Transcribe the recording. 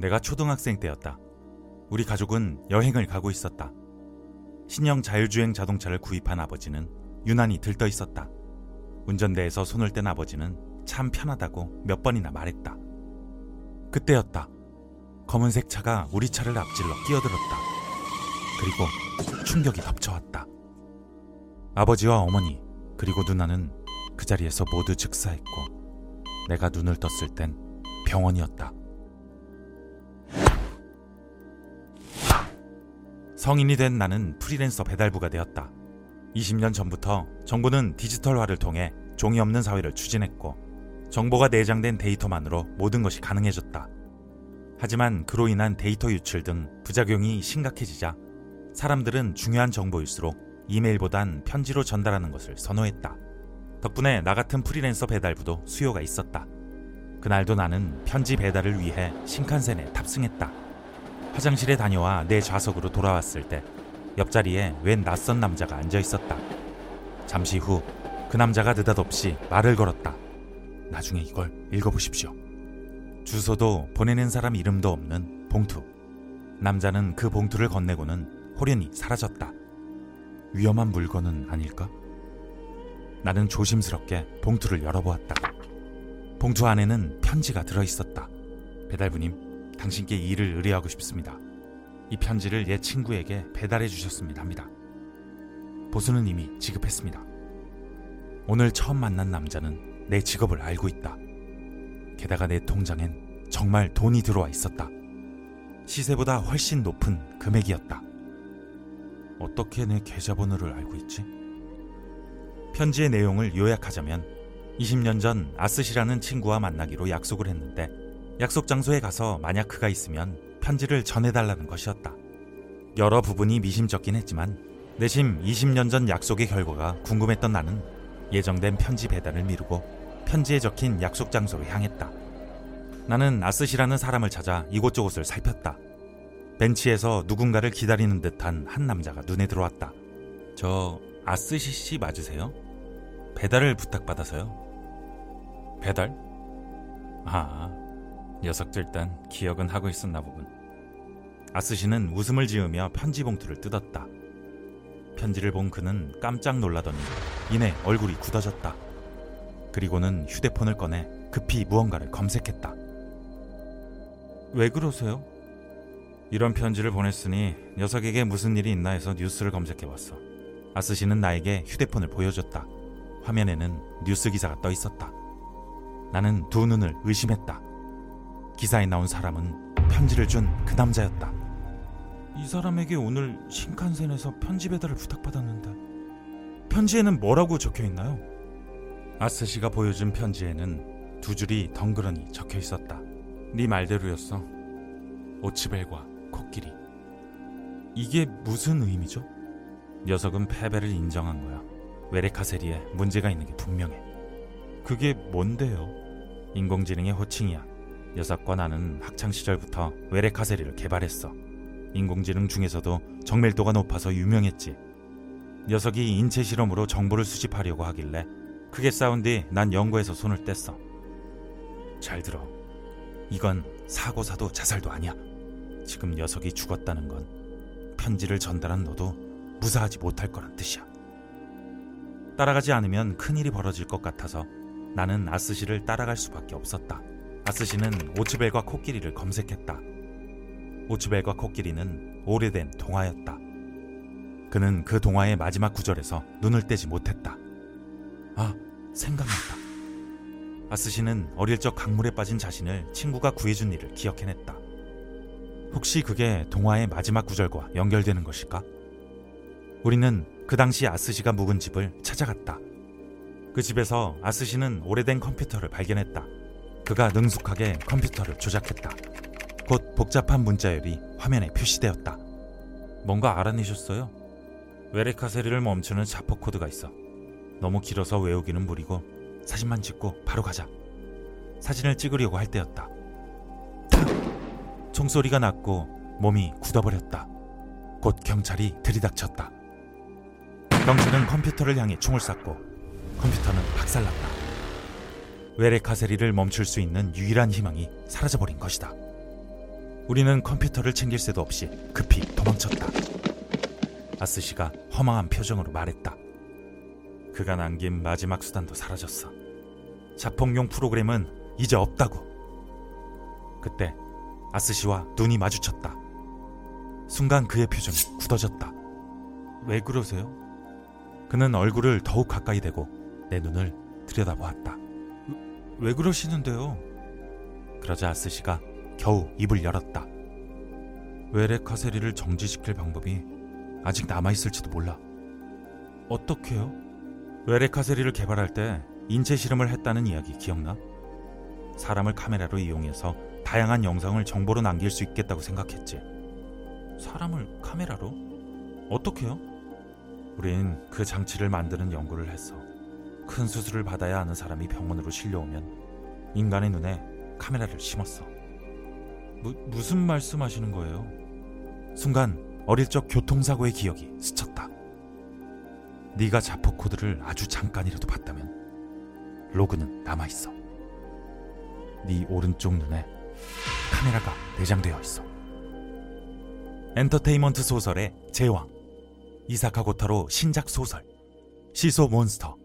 내가 초등학생 때였다. 우리 가족은 여행을 가고 있었다. 신형 자율주행 자동차를 구입한 아버지는 유난히 들떠 있었다. 운전대에서 손을 뗀 아버지는 참 편하다고 몇 번이나 말했다. 그때였다. 검은색 차가 우리 차를 앞질러 끼어들었다. 그리고 충격이 덮쳐왔다. 아버지와 어머니, 그리고 누나는 그 자리에서 모두 즉사했고, 내가 눈을 떴을 땐 병원이었다. 성인이 된 나는 프리랜서 배달부가 되었다. 20년 전부터 정부는 디지털화를 통해 종이 없는 사회를 추진했고 정보가 내장된 데이터만으로 모든 것이 가능해졌다. 하지만 그로 인한 데이터 유출 등 부작용이 심각해지자 사람들은 중요한 정보일수록 이메일보단 편지로 전달하는 것을 선호했다. 덕분에 나 같은 프리랜서 배달부도 수요가 있었다. 그날도 나는 편지 배달을 위해 신칸센에 탑승했다. 화장실에 다녀와 내 좌석으로 돌아왔을 때 옆자리에 웬 낯선 남자가 앉아 있었다. 잠시 후 그 남자가 느닷없이 말을 걸었다. 나중에 이걸 읽어보십시오. 주소도 보내는 사람 이름도 없는 봉투. 남자는 그 봉투를 건네고는 호련히 사라졌다. 위험한 물건은 아닐까? 나는 조심스럽게 봉투를 열어보았다. 봉투 안에는 편지가 들어 있었다. 배달부님, 당신께 일을 의뢰하고 싶습니다. 이 편지를 옛 친구에게 배달해 주셨습니다 합니다. 보수는 이미 지급했습니다. 오늘 처음 만난 남자는 내 직업을 알고 있다. 게다가 내 통장엔 정말 돈이 들어와 있었다. 시세보다 훨씬 높은 금액이었다. 어떻게 내 계좌번호를 알고 있지? 편지의 내용을 요약하자면 20년 전 아스시라는 친구와 만나기로 약속을 했는데 약속 장소에 가서 만약 그가 있으면 편지를 전해달라는 것이었다. 여러 부분이 미심쩍긴 했지만 내심 20년 전 약속의 결과가 궁금했던 나는 예정된 편지 배달을 미루고 편지에 적힌 약속 장소로 향했다. 나는 아스시라는 사람을 찾아 이곳저곳을 살폈다. 벤치에서 누군가를 기다리는 듯한 한 남자가 눈에 들어왔다. 저 아스시 씨 맞으세요? 배달을 부탁받아서요. 배달? 아, 녀석들 단 기억은 하고 있었나 보군. 아스시는 웃음을 지으며 편지 봉투를 뜯었다. 편지를 본 그는 깜짝 놀라더니 이내 얼굴이 굳어졌다. 그리고는 휴대폰을 꺼내 급히 무언가를 검색했다. 왜 그러세요? 이런 편지를 보냈으니 녀석에게 무슨 일이 있나 해서 뉴스를 검색해봤어. 아스시는 나에게 휴대폰을 보여줬다. 화면에는 뉴스 기사가 떠 있었다. 나는 두 눈을 의심했다. 기사에 나온 사람은 편지를 준 그 남자였다. 이 사람에게 오늘 신칸센에서 편지 배달을 부탁받았는데 편지에는 뭐라고 적혀 있나요? 아스시가 보여준 편지에는 두 줄이 덩그러니 적혀 있었다. 네 말대로였어. 오치벨과 코끼리. 이게 무슨 의미죠? 녀석은 패배를 인정한 거야. 외레카세리에 문제가 있는 게 분명해. 그게 뭔데요? 인공지능의 호칭이야. 녀석과 나는 학창 시절부터 외레카세리를 개발했어. 인공지능 중에서도 정밀도가 높아서 유명했지. 녀석이 인체 실험으로 정보를 수집하려고 하길래 크게 싸운 뒤 난 연구에서 손을 뗐어. 잘 들어. 이건 사고사도 자살도 아니야. 지금 녀석이 죽었다는 건 편지를 전달한 너도 무사하지 못할 거란 뜻이야. 따라가지 않으면 큰일이 벌어질 것 같아서 나는 아스시를 따라갈 수밖에 없었다. 아스시는 오츠벨과 코끼리를 검색했다. 오츠벨과 코끼리는 오래된 동화였다. 그는 그 동화의 마지막 구절에서 눈을 떼지 못했다. 아, 생각났다. 아스시는 어릴 적 강물에 빠진 자신을 친구가 구해준 일을 기억해냈다. 혹시 그게 동화의 마지막 구절과 연결되는 것일까? 우리는 그 당시 아스시가 묵은 집을 찾아갔다. 그 집에서 아스시는 오래된 컴퓨터를 발견했다. 그가 능숙하게 컴퓨터를 조작했다. 곧 복잡한 문자열이 화면에 표시되었다. 뭔가 알아내셨어요? 외레카세리를 멈추는 자포 코드가 있어. 너무 길어서 외우기는 무리고 사진만 찍고 바로 가자. 사진을 찍으려고 할 때였다. 탁! 총소리가 났고 몸이 굳어버렸다. 곧 경찰이 들이닥쳤다. 경찰은 컴퓨터를 향해 총을 쐈고 컴퓨터는 박살났다. 외레카세리를 멈출 수 있는 유일한 희망이 사라져버린 것이다. 우리는 컴퓨터를 챙길 새도 없이 급히 도망쳤다. 아스시가 허망한 표정으로 말했다. 그가 남긴 마지막 수단도 사라졌어. 자폭용 프로그램은 이제 없다고. 그때 아스시와 눈이 마주쳤다. 순간 그의 표정이 굳어졌다. 왜 그러세요? 그는 얼굴을 더욱 가까이 대고 내 눈을 들여다보았다. 왜 그러시는데요? 그러자 아스시가 겨우 입을 열었다. 외래 카세리를 정지시킬 방법이 아직 남아있을지도 몰라. 어떻게요? 외래 카세리를 개발할 때 인체 실험을 했다는 이야기 기억나? 사람을 카메라로 이용해서 다양한 영상을 정보로 남길 수 있겠다고 생각했지. 사람을 카메라로? 어떻게요? 우린 그 장치를 만드는 연구를 했어. 큰 수술을 받아야 하는 사람이 병원으로 실려오면 인간의 눈에 카메라를 심었어. 무, 무슨 말씀하시는 거예요? 순간 어릴 적 교통사고의 기억이 스쳤다. 네가 자폭 코드를 아주 잠깐이라도 봤다면 로그는 남아 있어. 네 오른쪽 눈에 카메라가 내장되어 있어. 엔터테인먼트 소설의 제왕 이사카 고타로 신작 소설 시소 몬스터